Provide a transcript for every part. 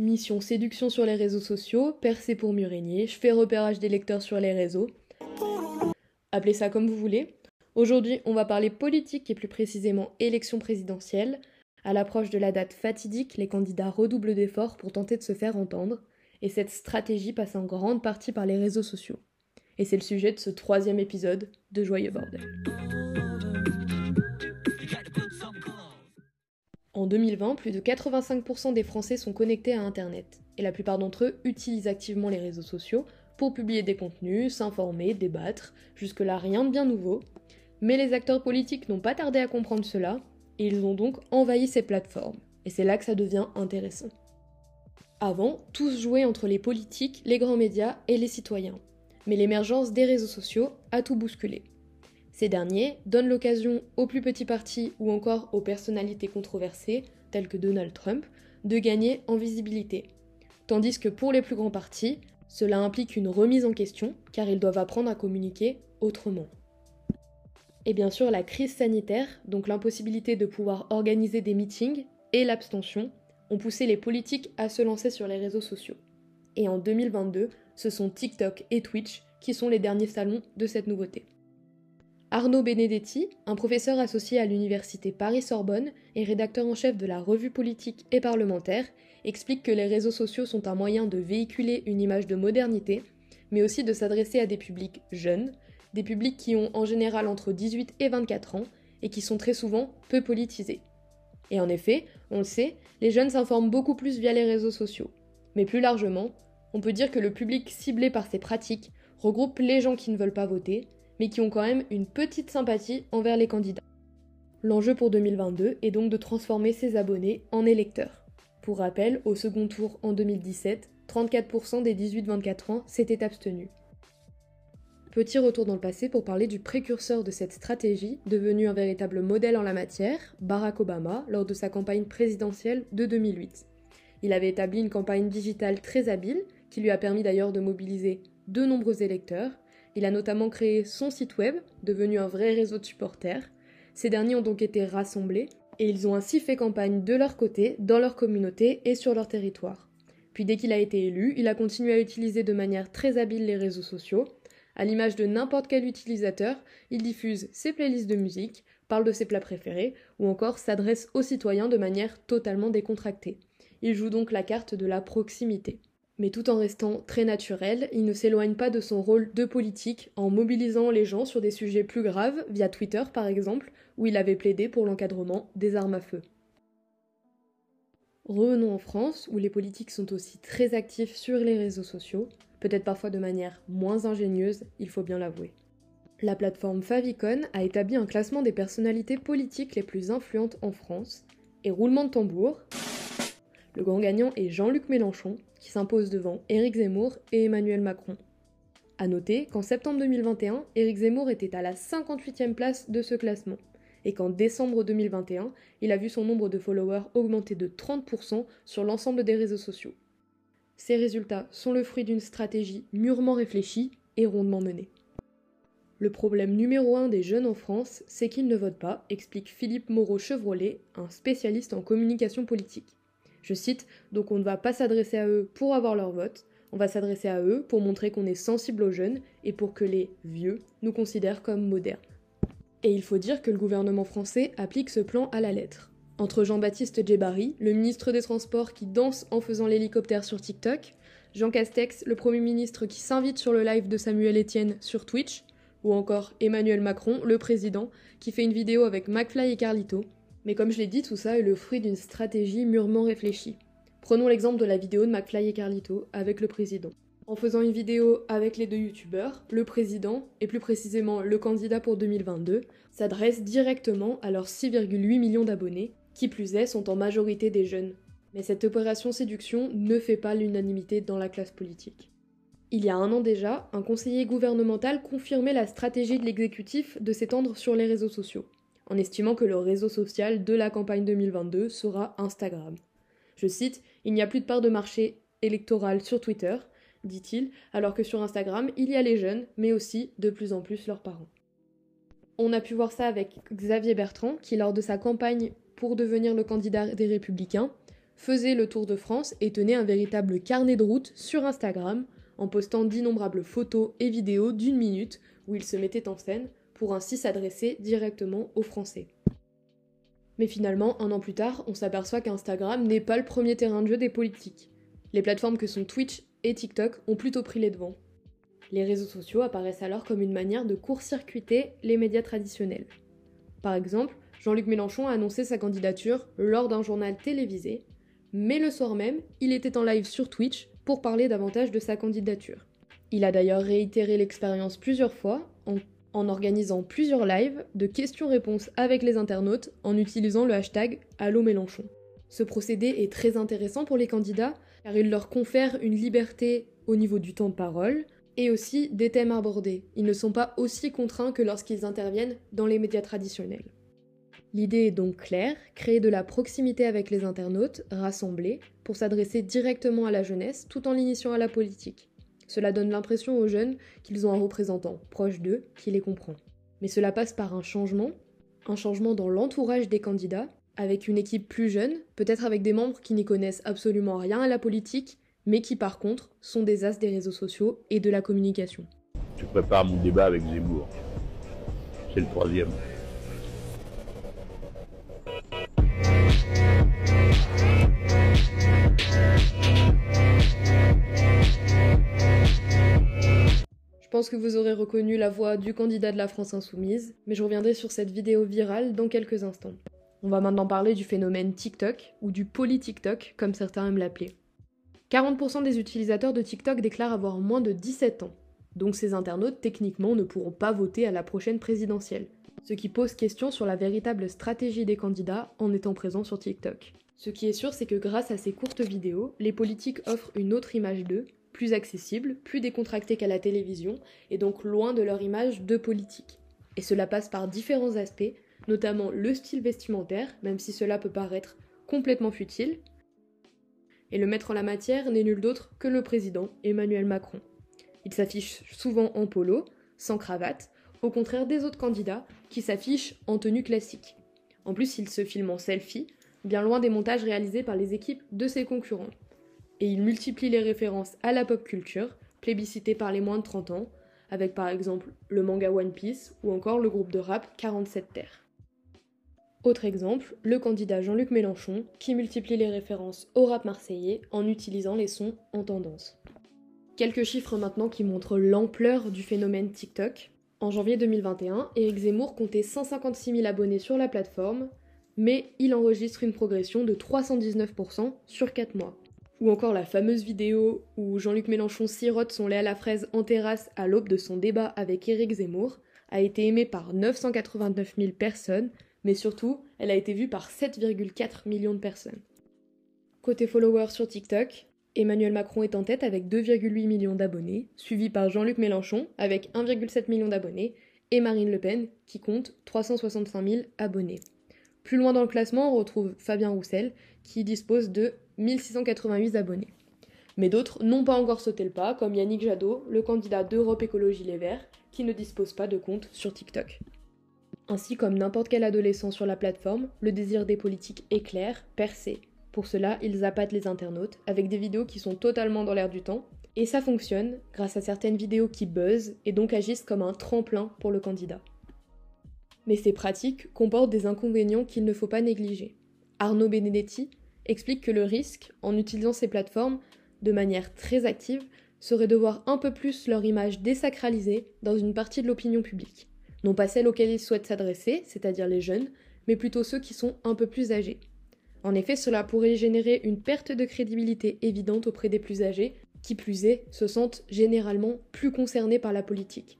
Mission séduction sur les réseaux sociaux, percée pour mieux régner, je fais repérage des lecteurs sur les réseaux. Appelez ça comme vous voulez. Aujourd'hui, on va parler politique et plus précisément élection présidentielle. À l'approche de la date fatidique, les candidats redoublent d'efforts pour tenter de se faire entendre, et cette stratégie passe en grande partie par les réseaux sociaux. Et c'est le sujet de ce troisième épisode de Joyeux Bordel. En 2020, plus de 85% des Français sont connectés à Internet, et la plupart d'entre eux utilisent activement les réseaux sociaux pour publier des contenus, s'informer, débattre, jusque-là rien de bien nouveau. Mais les acteurs politiques n'ont pas tardé à comprendre cela, et ils ont donc envahi ces plateformes, et c'est là que ça devient intéressant. Avant, tous jouaient entre les politiques, les grands médias et les citoyens, mais l'émergence des réseaux sociaux a tout bousculé. Ces derniers donnent l'occasion aux plus petits partis ou encore aux personnalités controversées, telles que Donald Trump, de gagner en visibilité. Tandis que pour les plus grands partis, cela implique une remise en question, car ils doivent apprendre à communiquer autrement. Et bien sûr, la crise sanitaire, donc l'impossibilité de pouvoir organiser des meetings, et l'abstention, ont poussé les politiques à se lancer sur les réseaux sociaux. Et en 2022, ce sont TikTok et Twitch qui sont les derniers salons de cette nouveauté. Arnaud Benedetti, un professeur associé à l'université Paris-Sorbonne et rédacteur en chef de la revue politique et parlementaire, explique que les réseaux sociaux sont un moyen de véhiculer une image de modernité, mais aussi de s'adresser à des publics jeunes, des publics qui ont en général entre 18 et 24 ans et qui sont très souvent peu politisés. Et en effet, on le sait, les jeunes s'informent beaucoup plus via les réseaux sociaux. Mais plus largement, on peut dire que le public ciblé par ces pratiques regroupe les gens qui ne veulent pas voter, mais qui ont quand même une petite sympathie envers les candidats. L'enjeu pour 2022 est donc de transformer ses abonnés en électeurs. Pour rappel, au second tour en 2017, 34% des 18-24 ans s'étaient abstenus. Petit retour dans le passé pour parler du précurseur de cette stratégie, devenu un véritable modèle en la matière, Barack Obama, lors de sa campagne présidentielle de 2008. Il avait établi une campagne digitale très habile, qui lui a permis d'ailleurs de mobiliser de nombreux électeurs, il a notamment créé son site web, devenu un vrai réseau de supporters. Ces derniers ont donc été rassemblés et ils ont ainsi fait campagne de leur côté, dans leur communauté et sur leur territoire. Puis dès qu'il a été élu, il a continué à utiliser de manière très habile les réseaux sociaux. À l'image de n'importe quel utilisateur, il diffuse ses playlists de musique, parle de ses plats préférés ou encore s'adresse aux citoyens de manière totalement décontractée. Il joue donc la carte de la proximité mais tout en restant très naturel, il ne s'éloigne pas de son rôle de politique en mobilisant les gens sur des sujets plus graves, via Twitter par exemple, où il avait plaidé pour l'encadrement des armes à feu. Revenons en France, où les politiques sont aussi très actifs sur les réseaux sociaux, peut-être parfois de manière moins ingénieuse, il faut bien l'avouer. La plateforme Favicon a établi un classement des personnalités politiques les plus influentes en France, et roulement de tambour, le grand gagnant est Jean-Luc Mélenchon, qui s'impose devant Éric Zemmour et Emmanuel Macron. A noter qu'en septembre 2021, Éric Zemmour était à la 58e place de ce classement, et qu'en décembre 2021, il a vu son nombre de followers augmenter de 30% sur l'ensemble des réseaux sociaux. Ces résultats sont le fruit d'une stratégie mûrement réfléchie et rondement menée. Le problème numéro un des jeunes en France, c'est qu'ils ne votent pas, explique Philippe Moreau-Chevrolet, un spécialiste en communication politique. Je cite, donc on ne va pas s'adresser à eux pour avoir leur vote, on va s'adresser à eux pour montrer qu'on est sensible aux jeunes et pour que les vieux nous considèrent comme modernes. Et il faut dire que le gouvernement français applique ce plan à la lettre. Entre Jean-Baptiste Djebari, le ministre des Transports qui danse en faisant l'hélicoptère sur TikTok, Jean Castex, le Premier ministre qui s'invite sur le live de Samuel Etienne sur Twitch, ou encore Emmanuel Macron, le président, qui fait une vidéo avec McFly et Carlito, mais comme je l'ai dit, tout ça est le fruit d'une stratégie mûrement réfléchie. Prenons l'exemple de la vidéo de McFly et Carlito avec le président. En faisant une vidéo avec les deux youtubeurs, le président, et plus précisément le candidat pour 2022, s'adresse directement à leurs 6,8 millions d'abonnés, qui plus est sont en majorité des jeunes. Mais cette opération séduction ne fait pas l'unanimité dans la classe politique. Il y a un an déjà, un conseiller gouvernemental confirmait la stratégie de l'exécutif de s'étendre sur les réseaux sociaux en estimant que le réseau social de la campagne 2022 sera Instagram. Je cite Il n'y a plus de part de marché électoral sur Twitter, dit-il, alors que sur Instagram, il y a les jeunes, mais aussi de plus en plus leurs parents. On a pu voir ça avec Xavier Bertrand, qui lors de sa campagne pour devenir le candidat des Républicains, faisait le tour de France et tenait un véritable carnet de route sur Instagram en postant d'innombrables photos et vidéos d'une minute où il se mettait en scène pour ainsi s'adresser directement aux Français. Mais finalement, un an plus tard, on s'aperçoit qu'Instagram n'est pas le premier terrain de jeu des politiques. Les plateformes que sont Twitch et TikTok ont plutôt pris les devants. Les réseaux sociaux apparaissent alors comme une manière de court-circuiter les médias traditionnels. Par exemple, Jean-Luc Mélenchon a annoncé sa candidature lors d'un journal télévisé, mais le soir même, il était en live sur Twitch pour parler davantage de sa candidature. Il a d'ailleurs réitéré l'expérience plusieurs fois en, en, organisant plusieurs lives de questions-réponses avec les internautes en utilisant le hashtag Allo Mélenchon. Ce procédé est très intéressant pour les candidats car il leur confère une liberté au niveau du temps de parole et aussi des thèmes abordés. Ils ne sont pas aussi contraints que lorsqu'ils interviennent dans les médias traditionnels. L'idée est donc claire, créer de la proximité avec les internautes, rassemblés, pour s'adresser directement à la jeunesse tout en l'initiant à la politique. Cela donne l'impression aux jeunes qu'ils ont un représentant proche d'eux qui les comprend. Mais cela passe par un changement, un changement dans l'entourage des candidats, avec une équipe plus jeune, peut-être avec des membres qui n'y connaissent absolument rien à la politique, mais qui par contre sont des as des réseaux sociaux et de la communication. Je prépare mon débat avec Zemmour. C'est le troisième. Pense que vous aurez reconnu la voix du candidat de la France insoumise, mais je reviendrai sur cette vidéo virale dans quelques instants. On va maintenant parler du phénomène TikTok, ou du poly-TikTok, comme certains aiment l'appeler. 40% des utilisateurs de TikTok déclarent avoir moins de 17 ans, donc ces internautes techniquement ne pourront pas voter à la prochaine présidentielle, ce qui pose question sur la véritable stratégie des candidats en étant présents sur TikTok. Ce qui est sûr, c'est que grâce à ces courtes vidéos, les politiques offrent une autre image d'eux, plus accessible, plus décontractée qu'à la télévision, et donc loin de leur image de politique. Et cela passe par différents aspects, notamment le style vestimentaire, même si cela peut paraître complètement futile. Et le maître en la matière n'est nul d'autre que le président Emmanuel Macron. Il s'affiche souvent en polo, sans cravate, au contraire des autres candidats qui s'affichent en tenue classique. En plus, il se filme en selfie, bien loin des montages réalisés par les équipes de ses concurrents et il multiplie les références à la pop culture, plébiscitée par les moins de 30 ans, avec par exemple le manga One Piece ou encore le groupe de rap 47 Terres. Autre exemple, le candidat Jean-Luc Mélenchon, qui multiplie les références au rap marseillais en utilisant les sons en tendance. Quelques chiffres maintenant qui montrent l'ampleur du phénomène TikTok. En janvier 2021, Eric Zemmour comptait 156 000 abonnés sur la plateforme, mais il enregistre une progression de 319% sur 4 mois. Ou encore la fameuse vidéo où Jean-Luc Mélenchon sirote son lait à la fraise en terrasse à l'aube de son débat avec Éric Zemmour, a été aimée par 989 000 personnes, mais surtout, elle a été vue par 7,4 millions de personnes. Côté followers sur TikTok, Emmanuel Macron est en tête avec 2,8 millions d'abonnés, suivi par Jean-Luc Mélenchon avec 1,7 million d'abonnés, et Marine Le Pen qui compte 365 000 abonnés. Plus loin dans le classement, on retrouve Fabien Roussel qui dispose de 1688 abonnés. Mais d'autres n'ont pas encore sauté le pas, comme Yannick Jadot, le candidat d'Europe Écologie Les Verts, qui ne dispose pas de compte sur TikTok. Ainsi, comme n'importe quel adolescent sur la plateforme, le désir des politiques est clair, percé. Pour cela, ils appâtent les internautes avec des vidéos qui sont totalement dans l'air du temps, et ça fonctionne grâce à certaines vidéos qui buzzent et donc agissent comme un tremplin pour le candidat. Mais ces pratiques comportent des inconvénients qu'il ne faut pas négliger. Arnaud Benedetti, explique que le risque, en utilisant ces plateformes de manière très active, serait de voir un peu plus leur image désacralisée dans une partie de l'opinion publique. Non pas celle auxquelles ils souhaitent s'adresser, c'est-à-dire les jeunes, mais plutôt ceux qui sont un peu plus âgés. En effet, cela pourrait générer une perte de crédibilité évidente auprès des plus âgés, qui plus est, se sentent généralement plus concernés par la politique.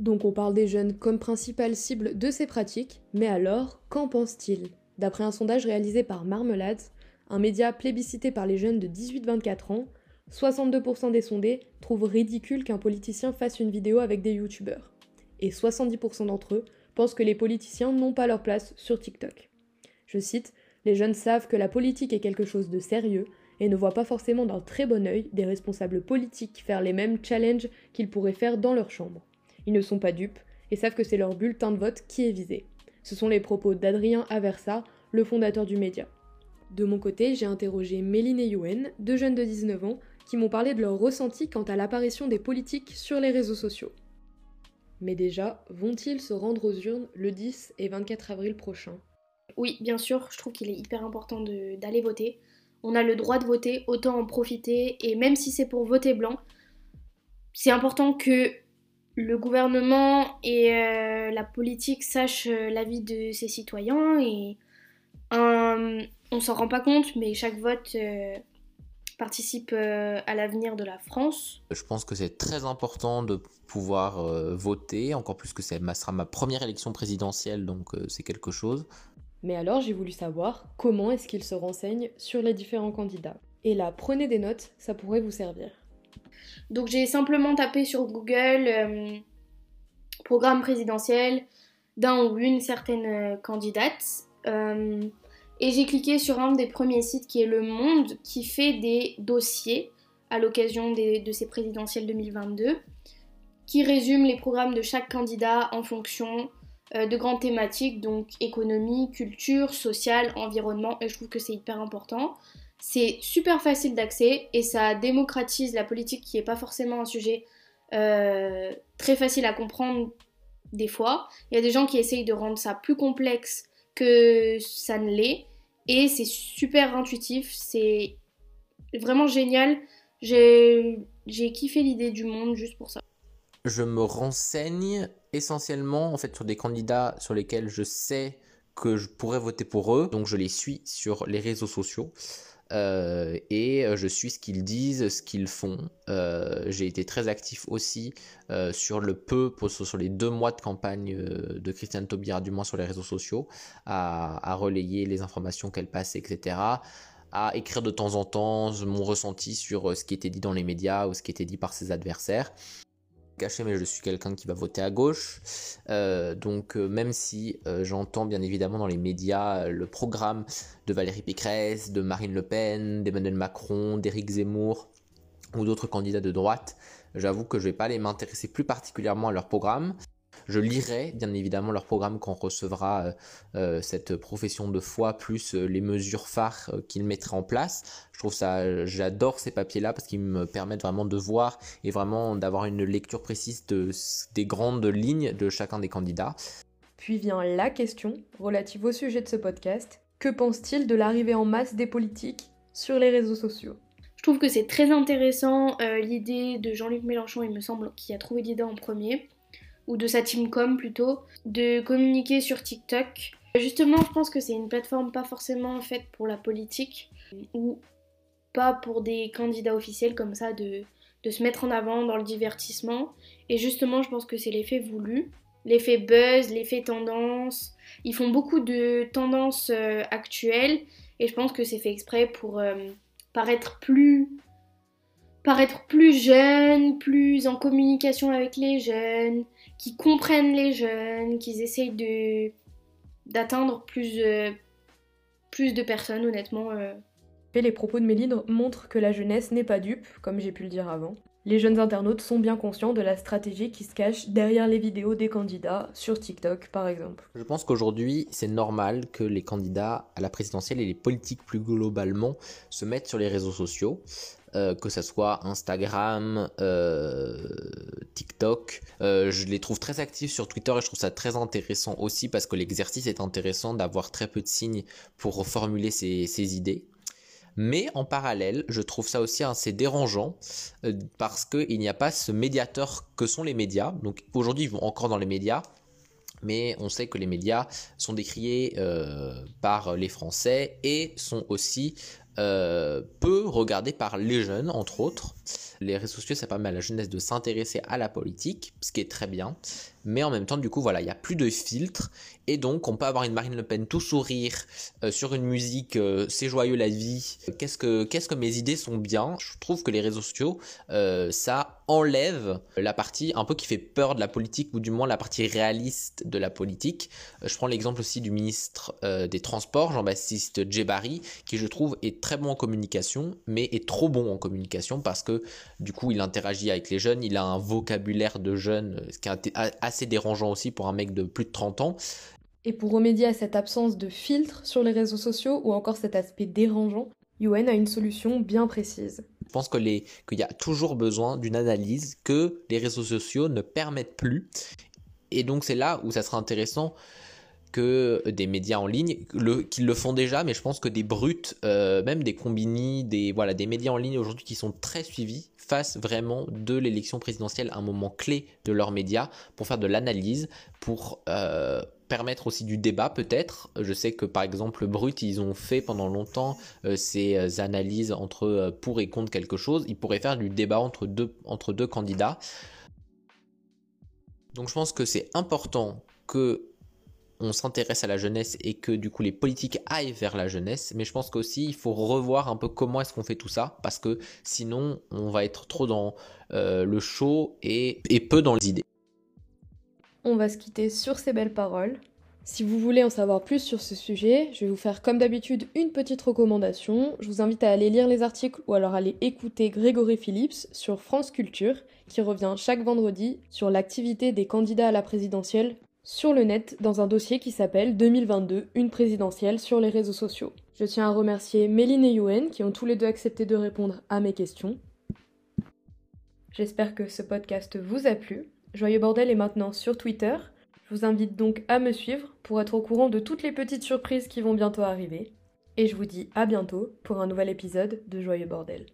Donc on parle des jeunes comme principale cible de ces pratiques, mais alors, qu'en pensent-ils? D'après un sondage réalisé par Marmelade, un média plébiscité par les jeunes de 18-24 ans, 62% des sondés trouvent ridicule qu'un politicien fasse une vidéo avec des youtubeurs. Et 70% d'entre eux pensent que les politiciens n'ont pas leur place sur TikTok. Je cite, Les jeunes savent que la politique est quelque chose de sérieux et ne voient pas forcément d'un très bon œil des responsables politiques faire les mêmes challenges qu'ils pourraient faire dans leur chambre. Ils ne sont pas dupes et savent que c'est leur bulletin de vote qui est visé. Ce sont les propos d'Adrien Aversa, le fondateur du média. De mon côté, j'ai interrogé Méline et Yuen, deux jeunes de 19 ans, qui m'ont parlé de leur ressenti quant à l'apparition des politiques sur les réseaux sociaux. Mais déjà, vont-ils se rendre aux urnes le 10 et 24 avril prochain? Oui, bien sûr, je trouve qu'il est hyper important d'aller voter. On a le droit de voter, autant en profiter, et même si c'est pour voter blanc, c'est important que le gouvernement et euh, la politique sachent euh, l'avis de ses citoyens et euh, on s'en rend pas compte, mais chaque vote participe à l'avenir de la France. Je pense que c'est très important de pouvoir voter, encore plus que ça sera ma première élection présidentielle, donc c'est quelque chose. Mais alors j'ai voulu savoir comment est-ce qu'ils se renseignent sur les différents candidats. Et là, prenez des notes, ça pourrait vous servir. Donc j'ai simplement tapé sur Google euh, programme présidentiel d'un ou une certaine euh, candidate. Euh, et j'ai cliqué sur un des premiers sites qui est Le Monde, qui fait des dossiers à l'occasion de ces présidentielles 2022, qui résume les programmes de chaque candidat en fonction de grandes thématiques, donc économie, culture, social, environnement, et je trouve que c'est hyper important. C'est super facile d'accès et ça démocratise la politique qui n'est pas forcément un sujet euh, très facile à comprendre des fois. Il y a des gens qui essayent de rendre ça plus complexe que ça ne l'est et c'est super intuitif, c'est vraiment génial. J'ai kiffé l'idée du monde juste pour ça. Je me renseigne essentiellement en fait sur des candidats sur lesquels je sais que je pourrais voter pour eux, donc je les suis sur les réseaux sociaux. Euh, et euh, je suis ce qu'ils disent, ce qu'ils font. Euh, j'ai été très actif aussi sur le peu, sur les deux mois de campagne de Christiane Taubira, du moins sur les réseaux sociaux, à, à relayer les informations qu'elle passe, etc à écrire de temps en temps mon ressenti sur ce qui était dit dans les médias ou ce qui était dit par ses adversaires caché, mais je suis quelqu'un qui va voter à gauche. Euh, donc euh, même si euh, j'entends bien évidemment dans les médias le programme de Valérie Pécresse, de Marine Le Pen, d'Emmanuel Macron, d'Éric Zemmour ou d'autres candidats de droite, j'avoue que je vais pas aller m'intéresser plus particulièrement à leur programme. Je lirai bien évidemment leur programme quand on recevra euh, euh, cette profession de foi plus euh, les mesures phares qu'ils mettraient en place. Je trouve ça, j'adore ces papiers-là parce qu'ils me permettent vraiment de voir et vraiment d'avoir une lecture précise des grandes lignes de chacun des candidats. Puis vient la question relative au sujet de ce podcast. Que pense-t-il de l'arrivée en masse des politiques sur les réseaux sociaux? Je trouve que c'est très intéressant l'idée de Jean-Luc Mélenchon, il me semble, qui a trouvé l'idée en premier ou de sa team com plutôt, de communiquer sur TikTok. Justement, je pense que c'est une plateforme pas forcément faite pour la politique ou pas pour des candidats officiels comme ça de, de se mettre en avant dans le divertissement. Et justement, je pense que c'est l'effet voulu, l'effet buzz, l'effet tendance. Ils font beaucoup de tendances euh, actuelles et je pense que c'est fait exprès pour euh, paraître plus paraître plus jeune, plus en communication avec les jeunes, qui comprennent les jeunes, qu'ils essayent de d'atteindre plus, euh, plus de personnes, honnêtement. Euh. Et les propos de Méline montrent que la jeunesse n'est pas dupe, comme j'ai pu le dire avant. Les jeunes internautes sont bien conscients de la stratégie qui se cache derrière les vidéos des candidats, sur TikTok par exemple. Je pense qu'aujourd'hui, c'est normal que les candidats à la présidentielle et les politiques plus globalement se mettent sur les réseaux sociaux. Euh, que ce soit Instagram, euh, TikTok. Euh, je les trouve très actifs sur Twitter et je trouve ça très intéressant aussi parce que l'exercice est intéressant d'avoir très peu de signes pour reformuler ses, idées. Mais en parallèle, je trouve ça aussi assez dérangeant parce qu'il n'y a pas ce médiateur que sont les médias. Donc aujourd'hui, ils vont encore dans les médias, mais on sait que les médias sont décriés par les Français et sont aussi euh, peu regardé par les jeunes, entre autres. Les réseaux sociaux, ça permet à la jeunesse de s'intéresser à la politique, ce qui est très bien. Mais en même temps, du coup, voilà, il n'y a plus de filtres. Et donc, on peut avoir une Marine Le Pen tout sourire euh, sur une musique euh, C'est joyeux la vie. Qu'est-ce que, qu'est-ce que mes idées sont bien? Je trouve que les réseaux sociaux, ça enlève la partie un peu qui fait peur de la politique, ou du moins la partie réaliste de la politique. je prends l'exemple aussi du ministre des Transports, Jean-Baptiste Djebari, qui je trouve est très bon en communication, mais est trop bon en communication parce que du coup il interagit avec les jeunes, il a un vocabulaire de jeunes, ce qui est assez dérangeant aussi pour un mec de plus de 30 ans. Et pour remédier à cette absence de filtre sur les réseaux sociaux ou encore cet aspect dérangeant, UN a une solution bien précise. Je pense que les, qu'il y a toujours besoin d'une analyse que les réseaux sociaux ne permettent plus. Et donc c'est là où ça sera intéressant que des médias en ligne, le, qui le font déjà, mais je pense que des brutes, euh, même des combini, des, voilà, des médias en ligne aujourd'hui qui sont très suivis, fassent vraiment de l'élection présidentielle un moment clé de leurs médias pour faire de l'analyse, pour euh, permettre aussi du débat peut-être. Je sais que par exemple Brut, ils ont fait pendant longtemps euh, ces analyses entre pour et contre quelque chose. Ils pourraient faire du débat entre deux, entre deux candidats. Donc je pense que c'est important que on s'intéresse à la jeunesse et que du coup les politiques aillent vers la jeunesse, mais je pense qu'aussi il faut revoir un peu comment est-ce qu'on fait tout ça, parce que sinon on va être trop dans euh, le show et, et peu dans les idées. On va se quitter sur ces belles paroles. Si vous voulez en savoir plus sur ce sujet, je vais vous faire comme d'habitude une petite recommandation. Je vous invite à aller lire les articles ou alors aller écouter Grégory Phillips sur France Culture, qui revient chaque vendredi sur l'activité des candidats à la présidentielle sur le net dans un dossier qui s'appelle 2022, une présidentielle sur les réseaux sociaux. Je tiens à remercier Méline et Yuen qui ont tous les deux accepté de répondre à mes questions. J'espère que ce podcast vous a plu. Joyeux Bordel est maintenant sur Twitter. Je vous invite donc à me suivre pour être au courant de toutes les petites surprises qui vont bientôt arriver. Et je vous dis à bientôt pour un nouvel épisode de Joyeux Bordel.